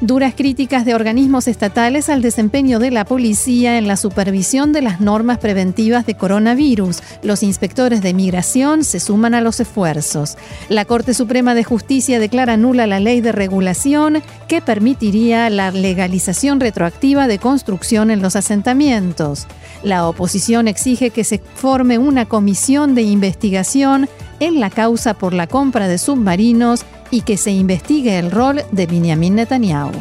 Duras críticas de organismos estatales al desempeño de la policía en la supervisión de las normas preventivas de coronavirus. Los inspectores de migración se suman a los esfuerzos. La Corte Suprema de Justicia declara nula la ley de regulación que permitiría la legalización retroactiva de construcción en los asentamientos. La oposición exige que se forme una comisión de investigación en la causa por la compra de submarinos y que se investigue el rol de Benjamin Netanyahu.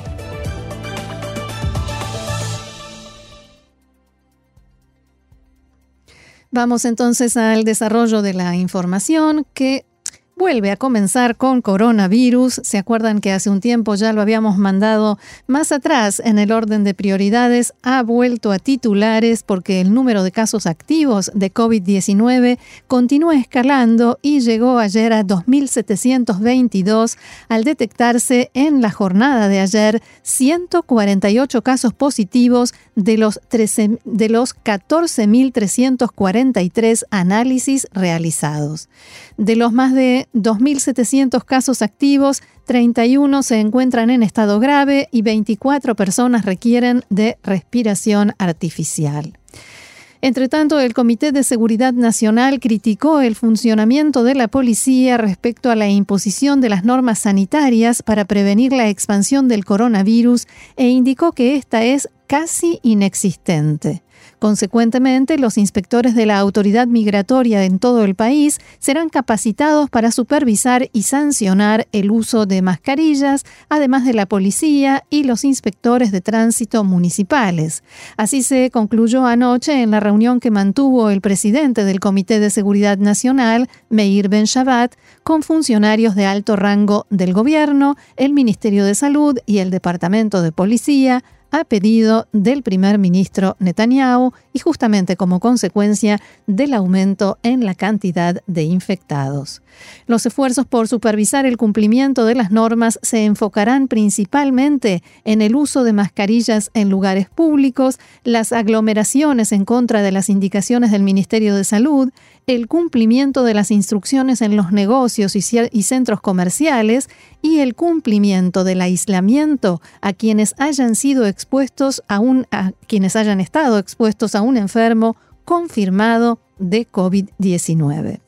Vamos entonces al desarrollo de la información que vuelve a comenzar con coronavirus. ¿Se acuerdan que hace un tiempo ya lo habíamos mandado más atrás en el orden de prioridades? Ha vuelto a titulares porque el número de casos activos de COVID-19 continúa escalando y llegó ayer a 2.722 al detectarse en la jornada de ayer 148 casos positivos de los, de los 14.343 análisis realizados. De los más de 2.700 casos activos, 31 se encuentran en estado grave y 24 personas requieren de respiración artificial. Entre tanto, el Comité de Seguridad Nacional criticó el funcionamiento de la policía respecto a la imposición de las normas sanitarias para prevenir la expansión del coronavirus e indicó que esta es casi inexistente. Consecuentemente, los inspectores de la autoridad migratoria en todo el país serán capacitados para supervisar y sancionar el uso de mascarillas, además de la policía y los inspectores de tránsito municipales. Así se concluyó anoche en la reunión que mantuvo el presidente del Comité de Seguridad Nacional, Meir Ben Shabbat, con funcionarios de alto rango del gobierno, el Ministerio de Salud y el Departamento de Policía, a pedido del primer ministro Netanyahu y justamente como consecuencia del aumento en la cantidad de infectados. Los esfuerzos por supervisar el cumplimiento de las normas se enfocarán principalmente en el uso de mascarillas en lugares públicos, las aglomeraciones en contra de las indicaciones del Ministerio de Salud, el cumplimiento de las instrucciones en los negocios y, centros comerciales y el cumplimiento del aislamiento a quienes hayan sido expuestos a un a quienes hayan estado expuestos a un enfermo confirmado de COVID-19.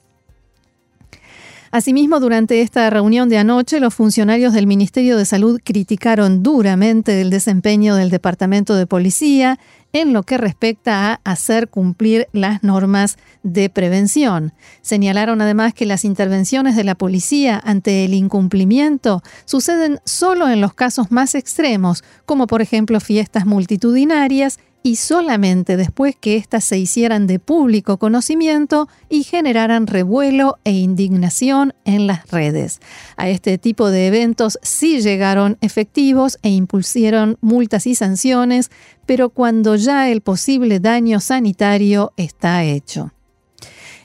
Asimismo, durante esta reunión de anoche, los funcionarios del Ministerio de Salud criticaron duramente el desempeño del Departamento de Policía en lo que respecta a hacer cumplir las normas de prevención. Señalaron además que las intervenciones de la policía ante el incumplimiento suceden solo en los casos más extremos, como por ejemplo fiestas multitudinarias y solamente después que éstas se hicieran de público conocimiento y generaran revuelo e indignación en las redes. A este tipo de eventos sí llegaron efectivos e impusieron multas y sanciones, pero cuando ya el posible daño sanitario está hecho.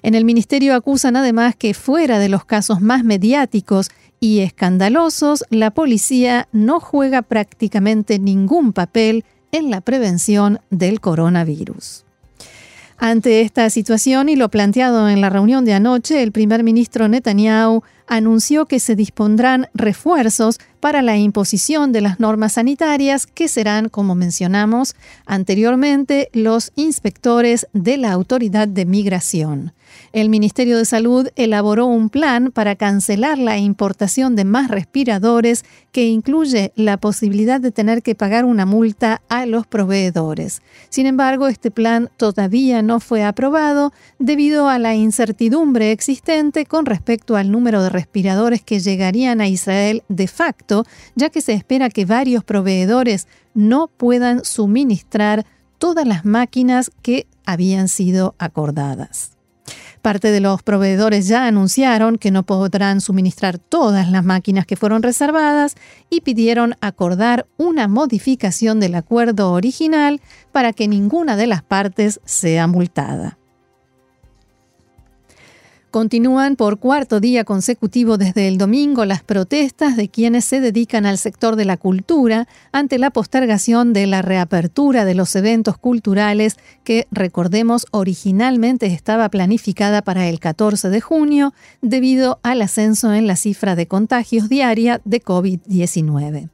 En el ministerio acusan además que fuera de los casos más mediáticos y escandalosos, la policía no juega prácticamente ningún papel en la prevención del coronavirus. Ante esta situación y lo planteado en la reunión de anoche, el primer ministro Netanyahu anunció que se dispondrán refuerzos para la imposición de las normas sanitarias que serán, como mencionamos anteriormente, los inspectores de la Autoridad de Migración. El Ministerio de Salud elaboró un plan para cancelar la importación de más respiradores que incluye la posibilidad de tener que pagar una multa a los proveedores. Sin embargo, este plan todavía no fue aprobado debido a la incertidumbre existente con respecto al número de respiradores que llegarían a Israel de facto, ya que se espera que varios proveedores no puedan suministrar todas las máquinas que habían sido acordadas. Parte de los proveedores ya anunciaron que no podrán suministrar todas las máquinas que fueron reservadas y pidieron acordar una modificación del acuerdo original para que ninguna de las partes sea multada. Continúan por cuarto día consecutivo desde el domingo las protestas de quienes se dedican al sector de la cultura ante la postergación de la reapertura de los eventos culturales que, recordemos, originalmente estaba planificada para el 14 de junio debido al ascenso en la cifra de contagios diaria de COVID-19.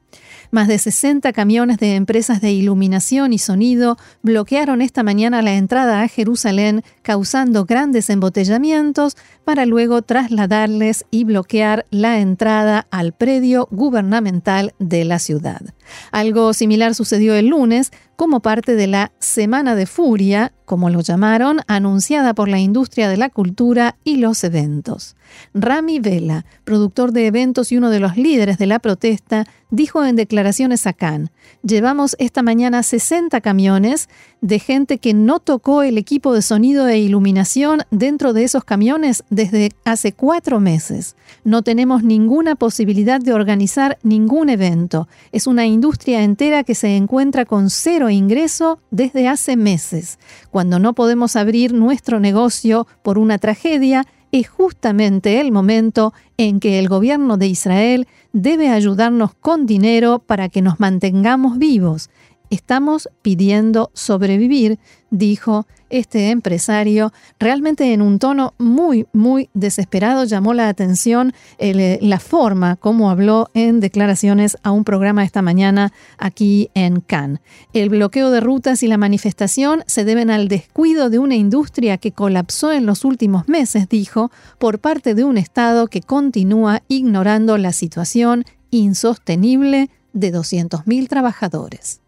Más de 60 camiones de empresas de iluminación y sonido bloquearon esta mañana la entrada a Jerusalén, causando grandes embotellamientos para luego trasladarles y bloquear la entrada al predio gubernamental de la ciudad. Algo similar sucedió el lunes como parte de la Semana de Furia, como lo llamaron, anunciada por la industria de la cultura y los eventos. Rami Vela, productor de eventos y uno de los líderes de la protesta, dijo en declaraciones a Cannes, llevamos esta mañana 60 camiones de gente que no tocó el equipo de sonido e iluminación dentro de esos camiones desde hace cuatro meses. No tenemos ninguna posibilidad de organizar ningún evento. Es una industria entera que se encuentra con cero ingreso desde hace meses. Cuando no podemos abrir nuestro negocio por una tragedia, es justamente el momento en que el gobierno de Israel debe ayudarnos con dinero para que nos mantengamos vivos. Estamos pidiendo sobrevivir, dijo este empresario, realmente en un tono muy, muy desesperado, llamó la atención eh, la forma como habló en declaraciones a un programa esta mañana aquí en Cannes. El bloqueo de rutas y la manifestación se deben al descuido de una industria que colapsó en los últimos meses, dijo, por parte de un Estado que continúa ignorando la situación insostenible de 200.000 trabajadores.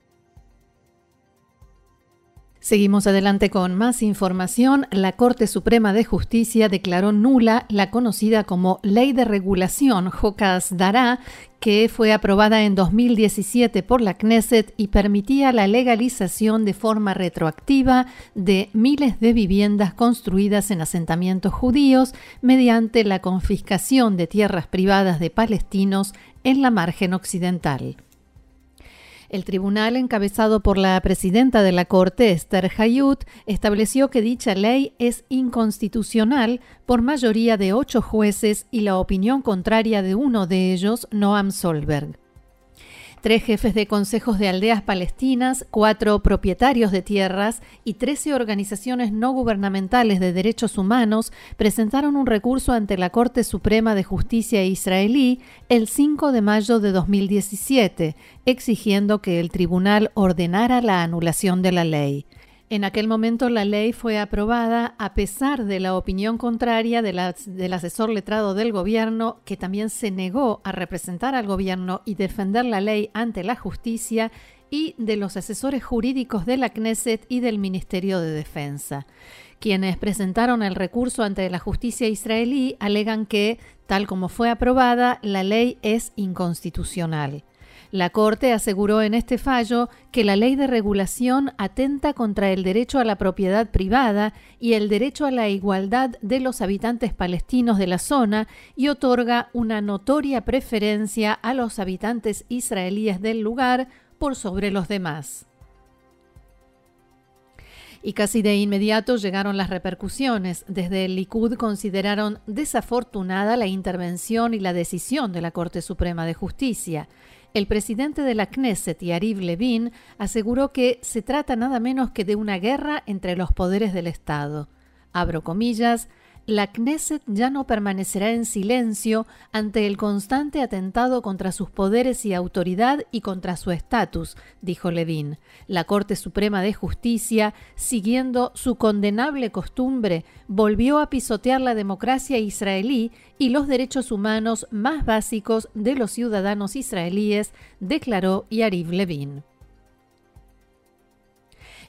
Seguimos adelante con más información. La Corte Suprema de Justicia declaró nula la conocida como Ley de Regulación Jocas Dará, que fue aprobada en 2017 por la Knesset y permitía la legalización de forma retroactiva de miles de viviendas construidas en asentamientos judíos mediante la confiscación de tierras privadas de palestinos en la margen occidental. El tribunal, encabezado por la presidenta de la Corte, Esther Hayut, estableció que dicha ley es inconstitucional por mayoría de ocho jueces y la opinión contraria de uno de ellos, Noam Solberg. Tres jefes de consejos de aldeas palestinas, cuatro propietarios de tierras y trece organizaciones no gubernamentales de derechos humanos presentaron un recurso ante la Corte Suprema de Justicia israelí el 5 de mayo de 2017, exigiendo que el tribunal ordenara la anulación de la ley. En aquel momento la ley fue aprobada a pesar de la opinión contraria del asesor letrado del gobierno, que también se negó a representar al gobierno y defender la ley ante la justicia, y de los asesores jurídicos de la Knesset y del Ministerio de Defensa. Quienes presentaron el recurso ante la justicia israelí alegan que, tal como fue aprobada, la ley es inconstitucional. La Corte aseguró en este fallo que la ley de regulación atenta contra el derecho a la propiedad privada y el derecho a la igualdad de los habitantes palestinos de la zona y otorga una notoria preferencia a los habitantes israelíes del lugar por sobre los demás. Y casi de inmediato llegaron las repercusiones. Desde el Likud consideraron desafortunada la intervención y la decisión de la Corte Suprema de Justicia. El presidente de la Knesset, Yariv Levin, aseguró que se trata nada menos que de una guerra entre los poderes del Estado. Abro comillas, la Knesset ya no permanecerá en silencio ante el constante atentado contra sus poderes y autoridad y contra su estatus, dijo Levin. La Corte Suprema de Justicia, siguiendo su condenable costumbre, volvió a pisotear la democracia israelí y los derechos humanos más básicos de los ciudadanos israelíes, declaró Yariv Levin.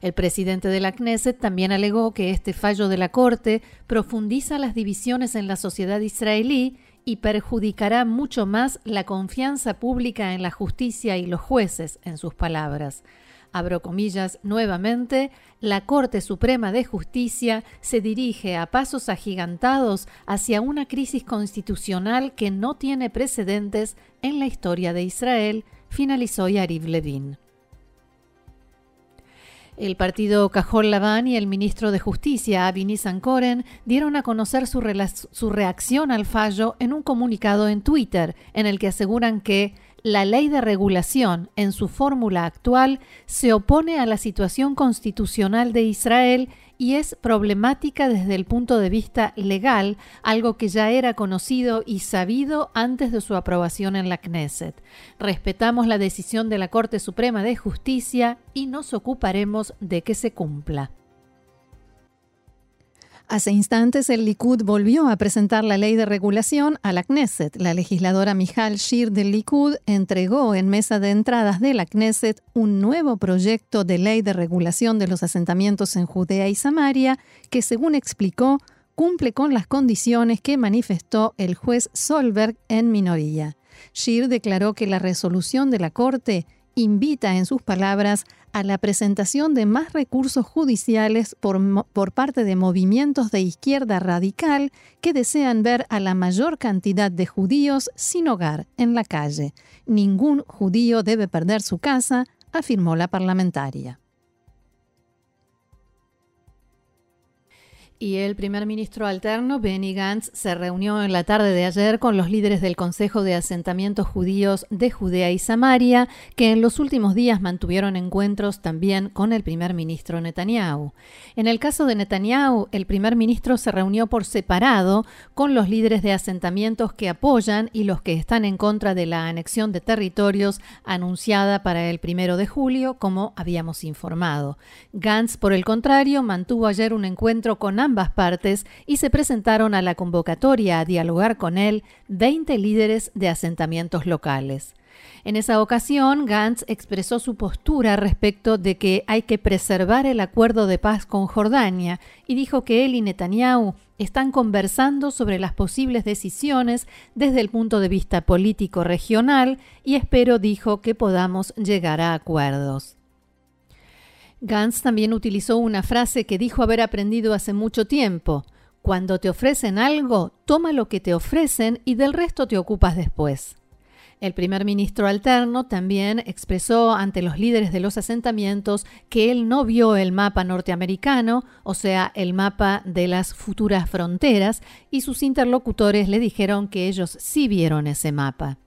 El presidente de la Knesset también alegó que este fallo de la Corte profundiza las divisiones en la sociedad israelí y perjudicará mucho más la confianza pública en la justicia y los jueces, en sus palabras. Abro comillas nuevamente, la Corte Suprema de Justicia se dirige a pasos agigantados hacia una crisis constitucional que no tiene precedentes en la historia de Israel, finalizó Yariv Levin. El partido Cajol Laván y el ministro de Justicia, Avini Sankoren, dieron a conocer su, su reacción al fallo en un comunicado en Twitter, en el que aseguran que la ley de regulación en su fórmula actual se opone a la situación constitucional de Israel y es problemática desde el punto de vista legal, algo que ya era conocido y sabido antes de su aprobación en la Knesset. Respetamos la decisión de la Corte Suprema de Justicia y nos ocuparemos de que se cumpla. Hace instantes el Likud volvió a presentar la ley de regulación a la Knesset. La legisladora Michal Shir del Likud entregó en mesa de entradas de la Knesset un nuevo proyecto de ley de regulación de los asentamientos en Judea y Samaria que, según explicó, cumple con las condiciones que manifestó el juez Solberg en minoría. Shir declaró que la resolución de la Corte invita, en sus palabras, a la presentación de más recursos judiciales por, parte de movimientos de izquierda radical que desean ver a la mayor cantidad de judíos sin hogar en la calle. Ningún judío debe perder su casa, afirmó la parlamentaria. Y el primer ministro alterno, Benny Gantz, se reunió en la tarde de ayer con los líderes del Consejo de Asentamientos Judíos de Judea y Samaria, que en los últimos días mantuvieron encuentros también con el primer ministro Netanyahu. En el caso de Netanyahu, el primer ministro se reunió por separado con los líderes de asentamientos que apoyan y los que están en contra de la anexión de territorios anunciada para el primero de julio, como habíamos informado. Gantz, por el contrario, mantuvo ayer un encuentro con ambas partes y se presentaron a la convocatoria a dialogar con él 20 líderes de asentamientos locales. En esa ocasión, Gantz expresó su postura respecto de que hay que preservar el acuerdo de paz con Jordania y dijo que él y Netanyahu están conversando sobre las posibles decisiones desde el punto de vista político regional y espero, dijo, que podamos llegar a acuerdos. Gantz también utilizó una frase que dijo haber aprendido hace mucho tiempo. Cuando te ofrecen algo, toma lo que te ofrecen y del resto te ocupas después. El primer ministro alterno también expresó ante los líderes de los asentamientos que él no vio el mapa norteamericano, o sea, el mapa de las futuras fronteras, y sus interlocutores le dijeron que ellos sí vieron ese mapa.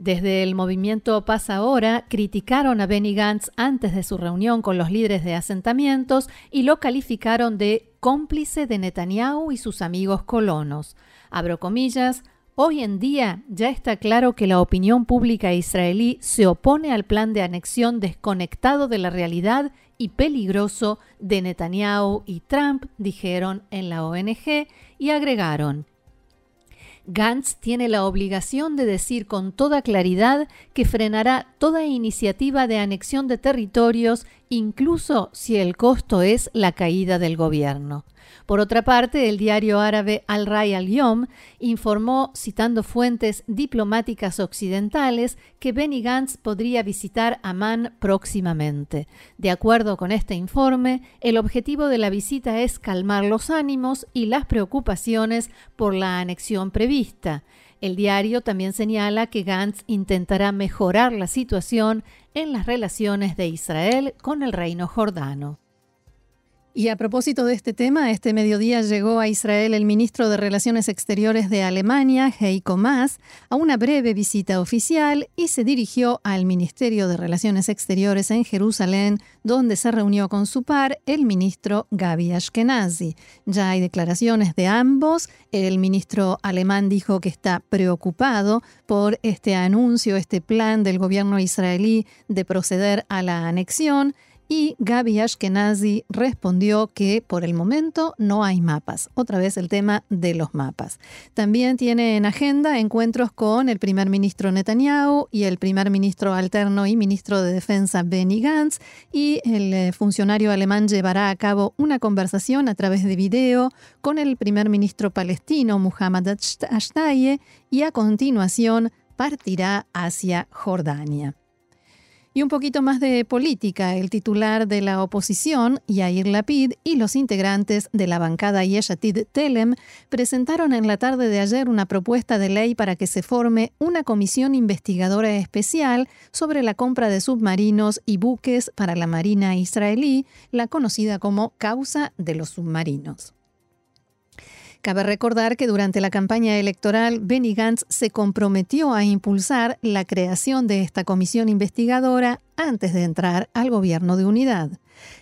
Desde el movimiento Paz Ahora criticaron a Benny Gantz antes de su reunión con los líderes de asentamientos y lo calificaron de cómplice de Netanyahu y sus amigos colonos. Abro comillas, Hoy en día ya está claro que la opinión pública israelí se opone al plan de anexión desconectado de la realidad y peligroso de Netanyahu y Trump, dijeron en la ONG, y agregaron, Gantz tiene la obligación de decir con toda claridad que frenará toda iniciativa de anexión de territorios, incluso si el costo es la caída del gobierno. Por otra parte, el diario árabe Al Ray Al Yom informó, citando fuentes diplomáticas occidentales, que Benny Gantz podría visitar Amán próximamente. De acuerdo con este informe, el objetivo de la visita es calmar los ánimos y las preocupaciones por la anexión prevista. El diario también señala que Gantz intentará mejorar la situación en las relaciones de Israel con el reino jordano. Y a propósito de este tema, este mediodía llegó a Israel el ministro de Relaciones Exteriores de Alemania, Heiko Maas, a una breve visita oficial y se dirigió al Ministerio de Relaciones Exteriores en Jerusalén, donde se reunió con su par, el ministro Gabi Ashkenazi. Ya hay declaraciones de ambos. El ministro alemán dijo que está preocupado por este anuncio, este plan del gobierno israelí de proceder a la anexión y Gaby Ashkenazi respondió que por el momento no hay mapas. Otra vez el tema de los mapas. También tiene en agenda encuentros con el primer ministro Netanyahu y el primer ministro alterno y ministro de Defensa Benny Gantz. Y el eh, funcionario alemán llevará a cabo una conversación a través de video con el primer ministro palestino Muhammad Ashtaye y a continuación partirá hacia Jordania. Y un poquito más de política. El titular de la oposición, Yair Lapid, y los integrantes de la bancada Yeshatid Telem presentaron en la tarde de ayer una propuesta de ley para que se forme una comisión investigadora especial sobre la compra de submarinos y buques para la Marina israelí, la conocida como causa de los submarinos. Cabe recordar que durante la campaña electoral, Benny Gantz se comprometió a impulsar la creación de esta comisión investigadora antes de entrar al gobierno de unidad.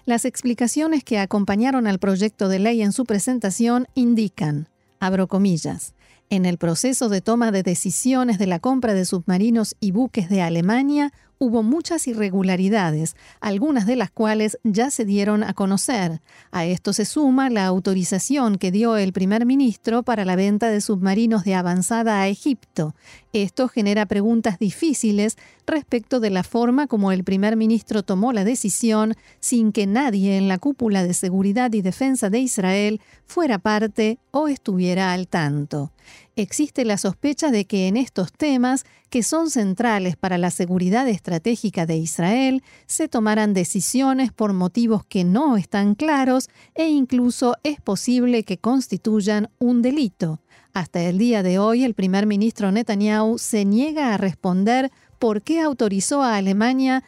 Las explicaciones que acompañaron al proyecto de ley en su presentación indican, abro comillas, en el proceso de toma de decisiones de la compra de submarinos y buques de Alemania hubo muchas irregularidades, algunas de las cuales ya se dieron a conocer. A esto se suma la autorización que dio el primer ministro para la venta de submarinos de avanzada a Egipto. Esto genera preguntas difíciles respecto de la forma como el primer ministro tomó la decisión sin que nadie en la cúpula de seguridad y defensa de Israel fuera parte o estuviera al tanto. Existe la sospecha de que en estos temas, que son centrales para la seguridad estratégica de Israel, se tomaran decisiones por motivos que no están claros e incluso es posible que constituyan un delito. Hasta el día de hoy, el primer ministro Netanyahu se niega a responder por qué autorizó a Alemania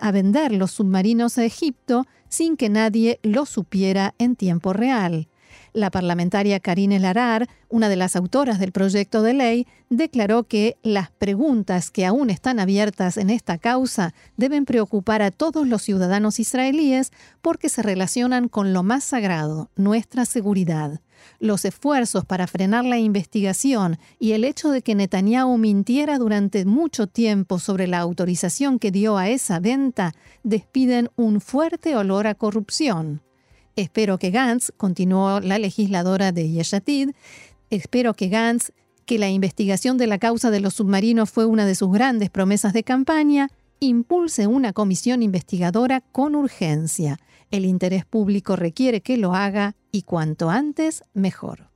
a vender los submarinos a Egipto sin que nadie lo supiera en tiempo real. La parlamentaria Karine Larar, una de las autoras del proyecto de ley, declaró que las preguntas que aún están abiertas en esta causa deben preocupar a todos los ciudadanos israelíes porque se relacionan con lo más sagrado, nuestra seguridad. Los esfuerzos para frenar la investigación y el hecho de que Netanyahu mintiera durante mucho tiempo sobre la autorización que dio a esa venta despiden un fuerte olor a corrupción. Espero que Gantz, continuó la legisladora de Yeshatid, espero que Gantz, que la investigación de la causa de los submarinos fue una de sus grandes promesas de campaña, impulse una comisión investigadora con urgencia. El interés público requiere que lo haga y cuanto antes, mejor.